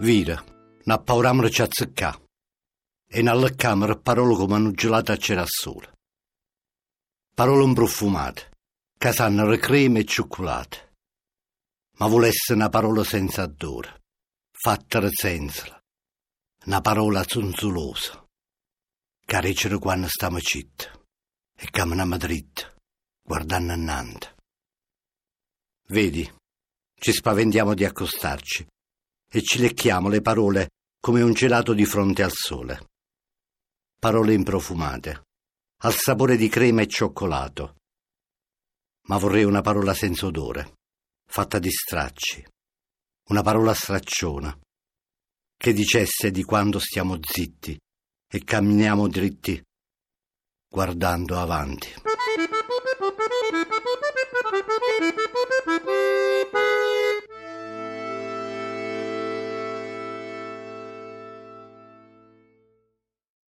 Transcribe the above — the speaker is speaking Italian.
Vira, una pauramra ci azzeccà. E nella camera parole come hanno gelato a c'era sole. Parole improfumate, che sanno creme e cioccolato. Ma volesse una parola senza odore, fatta senza, una parola zonzolosa, che recere quando stiamo citti e camminiamo dritti, guardando innanzi. Vedi, ci spaventiamo di accostarci e ci lecchiamo le parole come un gelato di fronte al sole. Parole improfumate, al sapore di crema e cioccolato. Ma vorrei una parola senza odore, fatta di stracci, una parola stracciona, che dicesse di quando stiamo zitti e camminiamo dritti, guardando avanti.